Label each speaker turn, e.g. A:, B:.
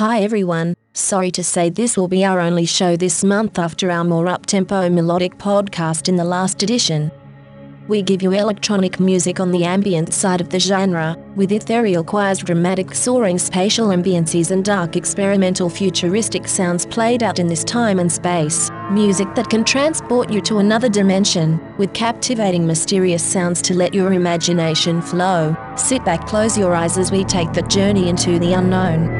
A: Hi everyone, sorry to say this will be our only show this month after our more up-tempo melodic podcast in the last edition. We give you electronic music on the ambient side of the genre, with ethereal choirs, dramatic soaring spatial ambiances and dark experimental futuristic sounds played out in this time and space. Music that can transport you to another dimension, with captivating mysterious sounds to let your imagination flow. Sit back, close your eyes as we take the journey into the unknown.